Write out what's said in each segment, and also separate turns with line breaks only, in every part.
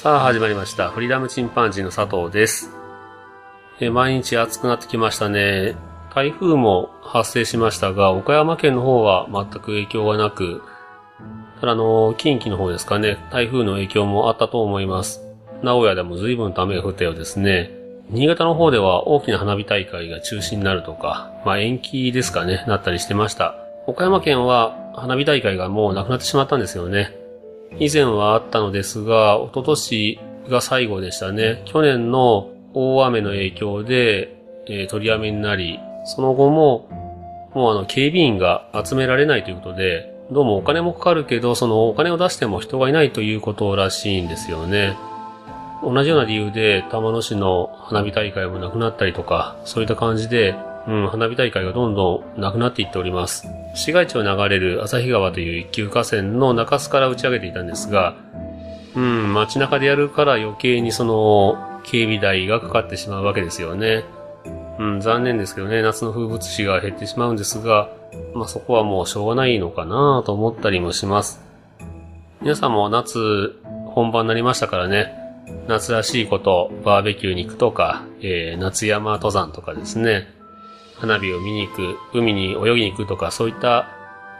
さあ始まりました。フリーダムチンパンジーの佐藤です。え毎日暑くなってきましたね。台風も発生しましたが、岡山県の方は全く影響がなく、ただあの、近畿の方ですかね、台風の影響もあったと思います。名古屋でも随分と雨が降ったようですね。新潟の方では大きな花火大会が中止になるとか、まあ延期ですかね、なったりしてました。岡山県は花火大会がもうなくなってしまったんですよね。以前はあったのですが、一昨年が最後でしたね。去年の大雨の影響で、えー取りやめになり、その後も、もうあの、警備員が集められないということで、どうもお金もかかるけど、そのお金を出しても人がいないということらしいんですよね。同じような理由で、玉野市の花火大会もなくなったりとか、そういった感じで、うん、花火大会がどんどんなくなっていっております。市街地を流れる旭川という一級河川の中州から打ち上げていたんですが、うん、街中でやるから余計にその、警備代がかかってしまうわけですよね。うん、残念ですけどね、夏の風物詩が減ってしまうんですが、まあそこはもうしょうがないのかなと思ったりもします。皆さんも夏本番になりましたからね、夏らしいこと、バーベキューに行くとか、えー夏山登山とかですね、花火を見に行く、海に泳ぎに行くとか、そういった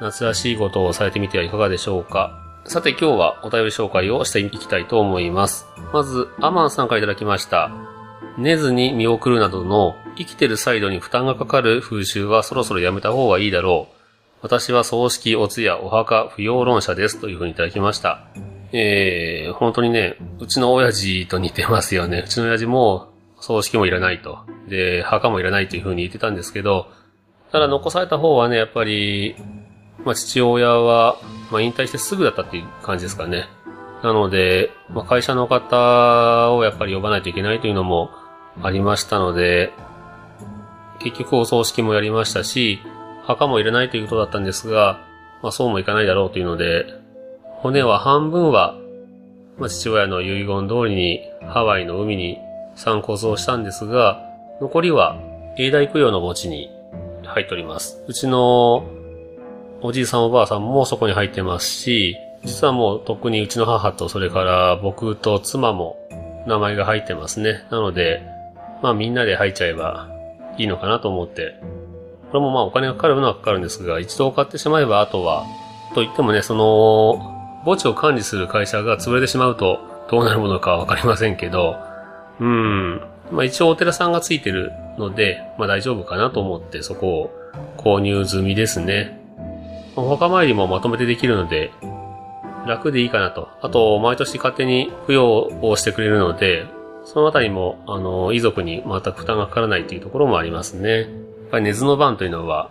夏らしいことをされてみてはいかがでしょうか。さて今日はお便り紹介をしていきたいと思います。まず、アマンさんからいただきました。寝ずに見送るなどの生きてるサイドに負担がかかる風習はそろそろやめた方がいいだろう。私は葬式、お通夜、お墓、不要論者ですというふうにいただきました。えー、本当にね、うちの親父と似てますよね。うちの親父も葬式もいらないと。で、墓もいらないというふうに言ってたんですけど、ただ残された方はね、やっぱり、まあ父親は、まあ引退してすぐだったっていう感じですかね。なので、まあ会社の方をやっぱり呼ばないといけないというのもありましたので、結局お葬式もやりましたし、墓もいらないということだったんですが、まあそうもいかないだろうというので、骨は半分は、まあ父親の遺言通りにハワイの海に散骨をしたんですが、残りは永代供養の墓地に入っております。うちのおじいさんおばあさんもそこに入ってますし、実はもう特にうちの母とそれから僕と妻も名前が入ってますね。なので、まあみんなで入っちゃえばいいのかなと思って。これもまあお金がかかるのはかかるんですが、一度買ってしまえばあとは、と言ってもね、その、墓地を管理する会社が潰れてしまうとどうなるものかわかりませんけど、うん。まあ一応お寺さんがついてるので、まあ大丈夫かなと思ってそこを購入済みですね。お墓参りもまとめてできるので、楽でいいかなと。あと、毎年勝手に供養をしてくれるので、そのあたりも、あの、遺族に全く負担がかからないというところもありますね。やっぱり寝ずの番というのは、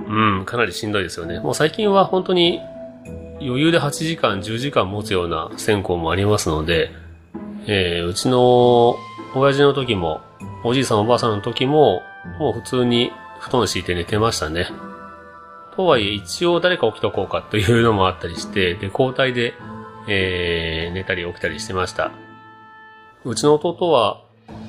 うん、かなりしんどいですよね。もう最近は本当に余裕で8時間、10時間持つような線香もありますので、えー、うちの親父の時も、おじいさんおばあさんの時も、もう普通に布団敷いて寝てましたね。とはいえ一応誰か起きとこうかというのもあったりして、で、交代で、えー、寝たり起きたりしてました。うちの弟は、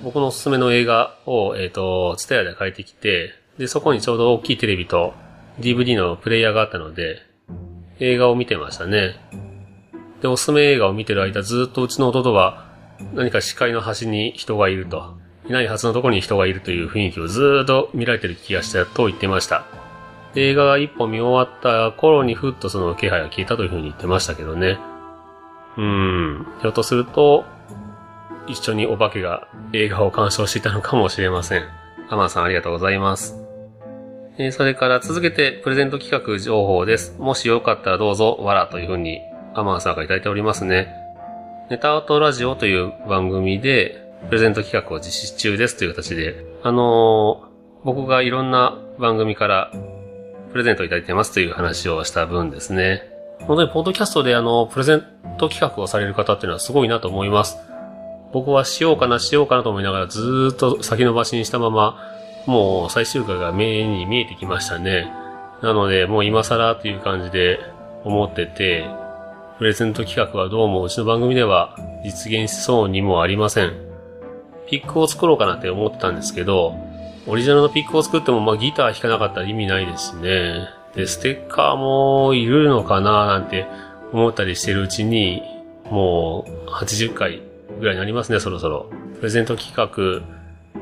僕のおすすめの映画を、えっ、と、ツタヤで借りてきて、で、そこにちょうど大きいテレビと DVD のプレイヤーがあったので、映画を見てましたね。で、おすすめ映画を見てる間、ずっとうちの弟は、何か視界の端に人がいると、いないはずのところに人がいるという雰囲気をずっと見られてる気がしたと言ってました。映画が一本見終わった頃にふっとその気配が消えたというふうに言ってましたけどね。うーん。ひょっとすると、一緒にお化けが映画を鑑賞していたのかもしれません。アマンさんありがとうございます。えーそれから続けてプレゼント企画情報です。もしよかったらどうぞ、わらというふうにアマンさんからいただいておりますね。ネタアートラジオという番組でプレゼント企画を実施中ですという形で、あのー僕がいろんな番組からプレゼントいただいてますという話をした分ですね。本当にポッドキャストであの、プレゼント企画をされる方っていうのはすごいなと思います。僕はしようかな、しようかなと思いながらずーっと先延ばしにしたまま、もう最終回が目に見えてきましたね。なので、もう今更という感じで思ってて、プレゼント企画はどうもうちの番組では実現しそうにもありません。ピックを作ろうかなって思ってたんですけど、オリジナルのピックを作ってもまあギター弾かなかったら意味ないですね。で、ステッカーもいるのかななんて思ったりしてるうちに、もう80回ぐらいになりますね、そろそろ。プレゼント企画。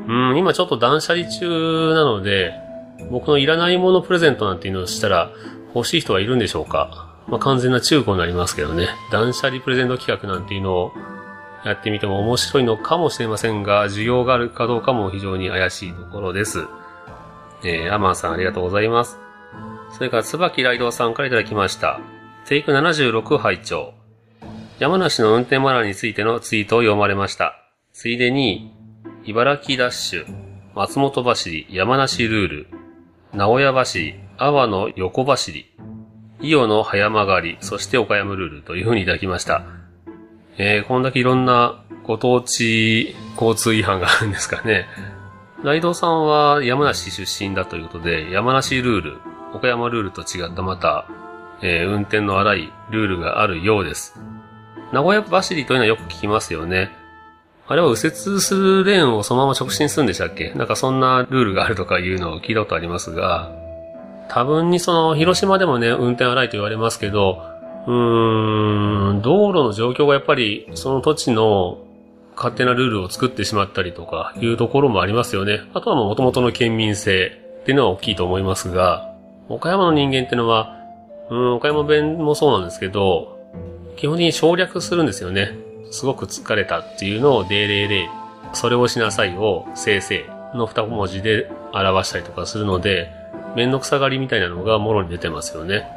うん、今ちょっと断捨離中なので、僕のいらないものプレゼントなんていうのをしたら欲しい人はいるんでしょうか？まあ、完全な中古になりますけどね。断捨離プレゼント企画なんていうのをやってみても面白いのかもしれませんが、需要があるかどうかも非常に怪しいところです。えー、アマンさんありがとうございます。それから、椿ライドさんからいただきました。テイク76拝聴山梨の運転マナーについてのツイートを読まれました。ついでに、茨城ダッシュ、松本走り、山梨ルール、名古屋走り、阿波の横走り、伊予の早曲がり、そして岡山ルールという風にいただきました。えー、こんだけいろんなご当地交通違反があるんですかね。ライドさんは山梨出身だということで、山梨ルール、岡山ルールと違ったまた、えー、運転の荒いルールがあるようです。名古屋走りというのはよく聞きますよね。あれは右折するレーンをそのまま直進するんでしたっけ？なんかそんなルールがあるとかいうのを聞いたことありますが、多分にその、広島でもね、運転荒いと言われますけど、うーん、道路の状況がやっぱり、その土地の勝手なルールを作ってしまったりとかいうところもありますよね。あとはもともとの県民性っていうのは大きいと思いますが、岡山の人間っていうのは、うん、岡山弁もそうなんですけど、基本的に省略するんですよね。すごく疲れたっていうのを、デーレーレー、それをしなさいを、せいせいの二文字で表したりとかするので、めんどくさがりみたいなのがもろに出てますよね。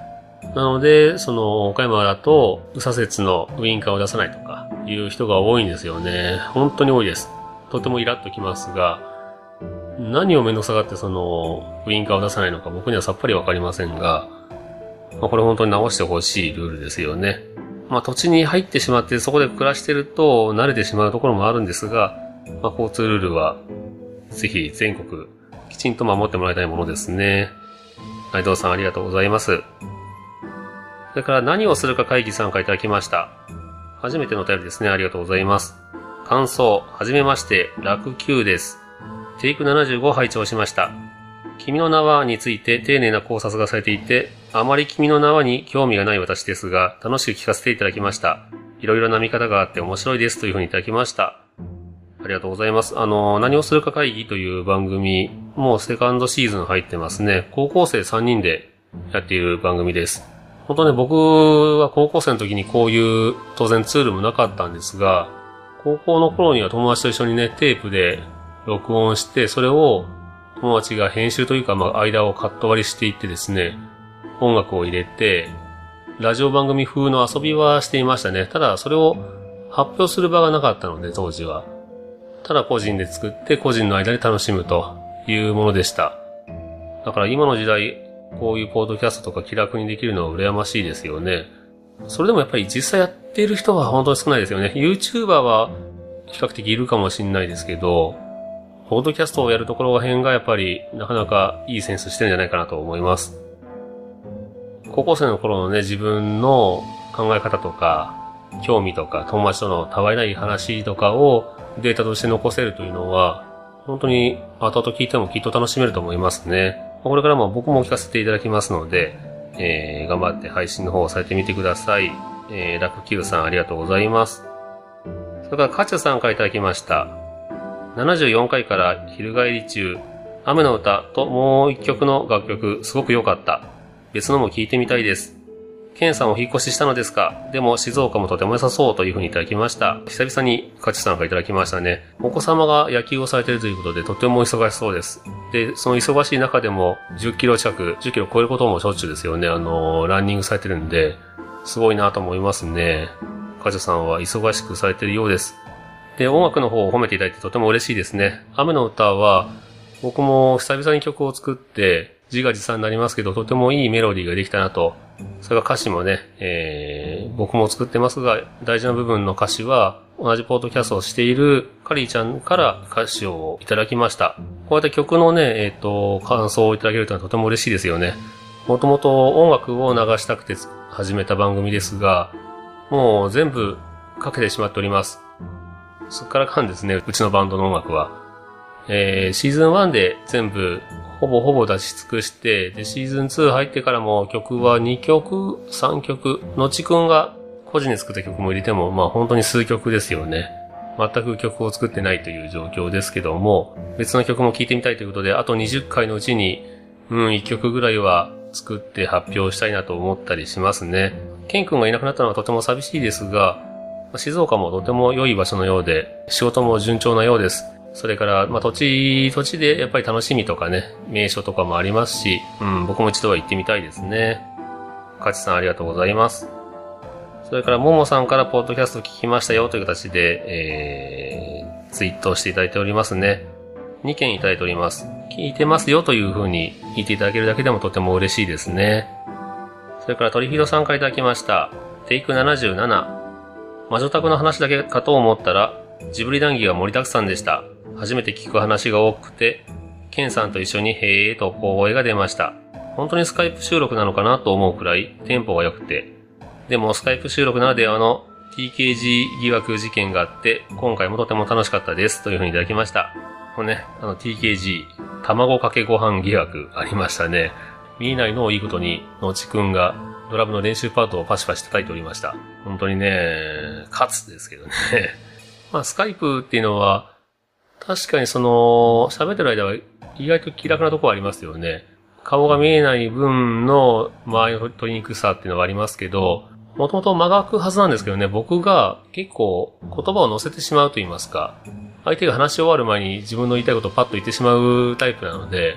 なので、その、岡山だと、右左折のウインカーを出さないとか、いう人が多いんですよね。本当に多いです。とてもイラッときますが、何をめんどくさがってその、ウインカーを出さないのか僕にはさっぱりわかりませんが、まあ、これ本当に直してほしいルールですよね。まあ土地に入ってしまってそこで暮らしてると慣れてしまうところもあるんですが、まあ交通ルールはぜひ全国きちんと守ってもらいたいものですね。内藤さんありがとうございます。それから何をするか会議参加いただきました。初めてのお便りですね。ありがとうございます。感想、はじめまして、楽9です。テイク75拝聴しました。君の名はについて丁寧な考察がされていて、あまり君の名はに興味がない私ですが、楽しく聞かせていただきました。いろいろな見方があって面白いですというふうにいただきました。ありがとうございます。あの、何をするか会議という番組、もうセカンドシーズン入ってますね。高校生3人でやっている番組です。本当ね、僕は高校生の時にこういう当然ツールもなかったんですが、高校の頃には友達と一緒にね、テープで録音して、それを友達が編集というか、まあ、間をカット割りしていってですね、音楽を入れて、ラジオ番組風の遊びはしていましたね。ただ、それを発表する場がなかったので、当時は。ただ個人で作って個人の間で楽しむというものでした。だから今の時代、こういうポードキャストとか気楽にできるのは羨ましいですよね。それでもやっぱり実際やっている人は本当に少ないですよね。YouTuber は比較的いるかもしれないですけど、ポードキャストをやるところ辺がやっぱりなかなかいいセンスしてるんじゃないかなと思います。高校生の頃のね、自分の考え方とか、興味とか、友達とのたわいない話とかをデータとして残せるというのは、本当に後々聞いてもきっと楽しめると思いますね。これからも僕も聞かせていただきますので、えー、頑張って配信の方をされてみてください。えー、ラクキューさんありがとうございます。それからカチュさんからいただきました。74回から昼帰り中、雨の歌ともう一曲の楽曲、すごく良かった。別のも聞いてみたいです。ケンさんお引っ越ししたのですか？でも静岡もとても良さそうというふうにいただきました。久々にカチさんからいただきましたね。お子様が野球をされているということでとても忙しそうです。で、その忙しい中でも10キロ近く、10キロ超えることもしょっちゅうですよね。あの、ランニングされてるんで、すごいなと思いますね。カチさんは忙しくされているようです。で、音楽の方を褒めていただいてとても嬉しいですね。雨の歌は、僕も久々に曲を作って、自画自賛になりますけど、とてもいいメロディーができたなとそれから歌詞もね、えー、僕も作ってますが、大事な部分の歌詞は、同じポッドキャストをしているカリーちゃんから歌詞をいただきました。こうやって曲のね、えっ、ー、と、感想をいただけるというのはとても嬉しいですよね。もともと音楽を流したくて始めた番組ですが、もう全部かけてしまっております。そっからかんですね、うちのバンドの音楽は。えー、シーズン1で全部ほぼほぼ出し尽くして、で、シーズン2入ってからも曲は2曲、3曲、のちくんが個人で作った曲も入れても、まあ本当に数曲ですよね。全く曲を作ってないという状況ですけども、別の曲も聴いてみたいということで、あと20回のうちに、うん、1曲ぐらいは作って発表したいなと思ったりしますね。ケン君がいなくなったのはとても寂しいですが、静岡もとても良い場所のようで、仕事も順調なようです。それから、まあ、土地、土地でやっぱり楽しみとかね、名所とかもありますし、うん、僕も一度は行ってみたいですね。かちさんありがとうございます。それから、ももさんからポッドキャスト聞きましたよという形で、えー、ツイートしていただいておりますね。2件いただいております。聞いてますよという風に聞いていただけるだけでもとても嬉しいですね。それから、トリフィードさんからいただきました。テイク77。魔女宅の話だけかと思ったら、ジブリ談義が盛りだくさんでした。初めて聞く話が多くて、ケンさんと一緒にへーと小声が出ました。本当にスカイプ収録なのかなと思うくらいテンポが良くて、でもスカイプ収録ならではの TKG 疑惑事件があって、今回もとても楽しかったですというふうにいただきました。これね、あの TKG、卵かけご飯疑惑ありましたね。見えないのをいいことに、のちくんがドラムの練習パートをパシパシ叩いておりました。本当にね、勝つですけどね。まあ、スカイプっていうのは、確かにその、喋ってる間は意外と気楽なところありますよね。顔が見えない分の周りの取りにくさっていうのはありますけど、もともと間が空くはずなんですけどね、僕が結構言葉を乗せてしまうと言いますか、相手が話し終わる前に自分の言いたいことをパッと言ってしまうタイプなので、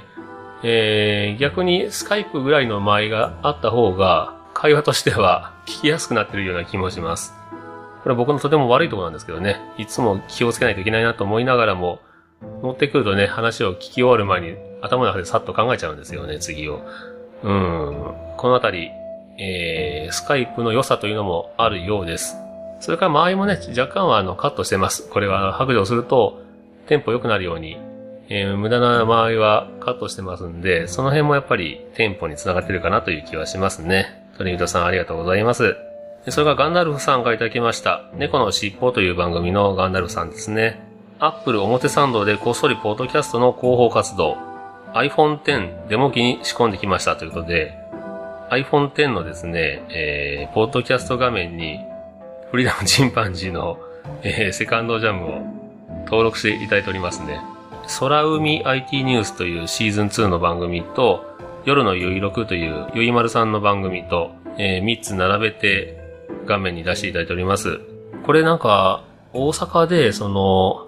えー、逆にスカイプぐらいの間合いがあった方が、会話としては聞きやすくなってるような気もします。これ僕のとても悪いところなんですけどね、いつも気をつけないといけないなと思いながらも、持ってくるとね、話を聞き終わる前に頭の中でさっと考えちゃうんですよね、次を。うん。このあたり、えー、スカイプの良さというのもあるようです。それから周りもね、若干はあの、カットしてます。これは白状すると、テンポ良くなるように、えー、無駄な周りはカットしてますんで、その辺もやっぱりテンポにつながってるかなという気はしますね。トリミトさんありがとうございます。それがガンダルフさんからいただきました。猫の尻尾という番組のガンダルフさんですね。アップル表参道でこっそりポッドキャストの広報活動、iPhone X デモ機に仕込んできましたということで、iPhone X のですね、えー、ポッドキャスト画面に、フリーダムチンパンジーの、えー、セカンドジャムを登録していただいておりますね。空海 IT ニュースというシーズン2の番組と、夜のゆいろくというゆいまるさんの番組と、えー、3つ並べて画面に出していただいております。これなんか、大阪で、その、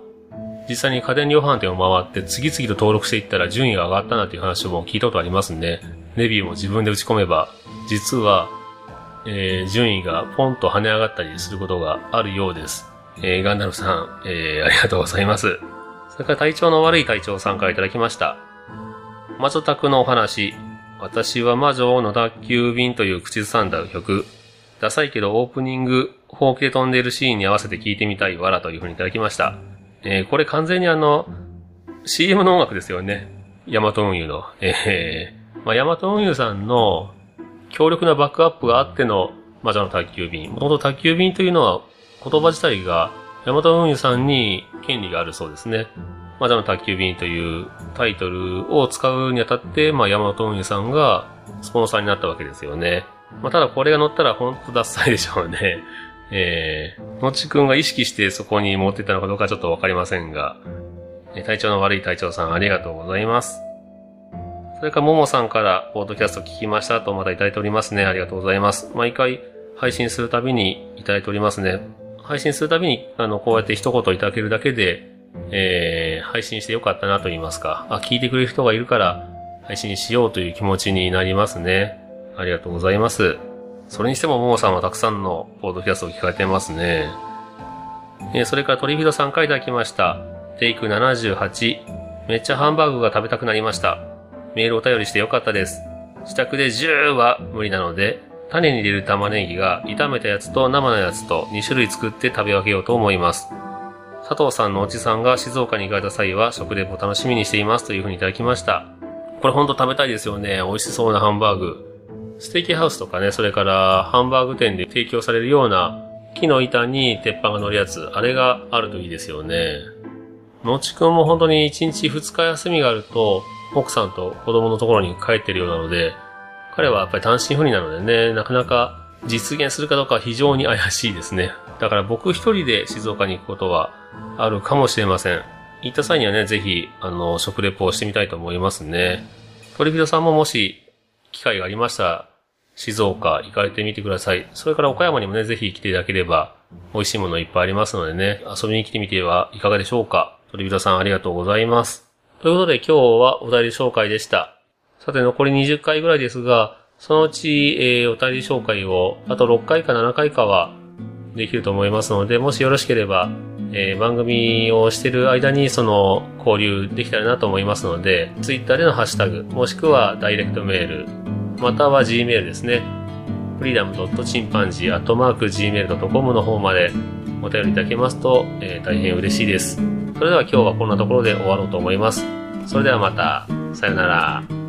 実際に家電量販店を回って次々と登録していったら順位が上がったなっていう話も聞いたことありますんで、レビューも自分で打ち込めば、実は、えー、順位がポンと跳ね上がったりすることがあるようです。えー、ガンダルさん、えー、ありがとうございます。それから体調の悪い隊長さんからいただきました。魔女宅のお話、私は魔女の宅急便という口ずさんだ曲、ダサいけどオープニング、ほうきで飛んでいるシーンに合わせて聴いてみたいわらというふうにいただきました。えー、これ完全にあの、CM の音楽ですよね。ヤマト運輸の。えー、まあ、ヤマト運輸さんの強力なバックアップがあっての魔女の宅急便。もともと宅急便というのは言葉自体がヤマト運輸さんに権利があるそうですね。魔女の宅急便というタイトルを使うにあたって、まあ、ヤマト運輸さんがスポンサーになったわけですよね。まあ、ただこれが乗ったら本当ダッサいでしょうね。えー、のちくんが意識してそこに持ってったのかどうかちょっとわかりませんが、え体調の悪い隊長さんありがとうございます。それからももさんからポードキャスト聞きましたとまたいただいておりますね。ありがとうございます。毎回配信するたびにいただいておりますね。配信するたびに、あの、こうやって一言いただけるだけで、えー、配信してよかったなと言いますか。あ、聞いてくれる人がいるから配信しようという気持ちになりますね。ありがとうございます。それにしても、ももさんはたくさんのポードキャストを聞かれてますね。えー、それからトリフィドさんからいただきました。テイク78。めっちゃハンバーグが食べたくなりました。メールお便りしてよかったです。自宅で10は無理なので、種に入れる玉ねぎが炒めたやつと生のやつと2種類作って食べ分けようと思います。佐藤さんのおじさんが静岡に行かれた際は食レポ楽しみにしていますというふうにいただきました。これほんと食べたいですよね。美味しそうなハンバーグ。ステーキハウスとかね、それからハンバーグ店で提供されるような木の板に鉄板が乗るやつ、あれがあるといいですよね。のちくんも本当に1日2日休みがあると、奥さんと子供のところに帰ってるようなので、彼はやっぱり単身赴任なのでね、なかなか実現するかどうかは非常に怪しいですね。だから僕一人で静岡に行くことはあるかもしれません。行った際にはね、ぜひ、あの、食レポをしてみたいと思いますね。鳥人さんももし、機会がありましたら、静岡行かれてみてください。それから岡山にもね、ぜひ来ていただければ、美味しいものいっぱいありますのでね、遊びに来てみてはいかがでしょうか。鳥人さんありがとうございます。ということで今日はお便り紹介でした。さて残り20回ぐらいですが、そのうち、えー、お便り紹介を、あと6回か7回かはできると思いますので、もしよろしければ、えー番組をしてる間にその交流できたらなと思いますので、ツイッターでのハッシュタグ、もしくはダイレクトメール、または Gmail ですね。freedom.chimpanzee.gmail.com の方までお便りいただけますと、えー大変嬉しいです。それでは今日はこんなところで終わろうと思います。それではまた、さよなら。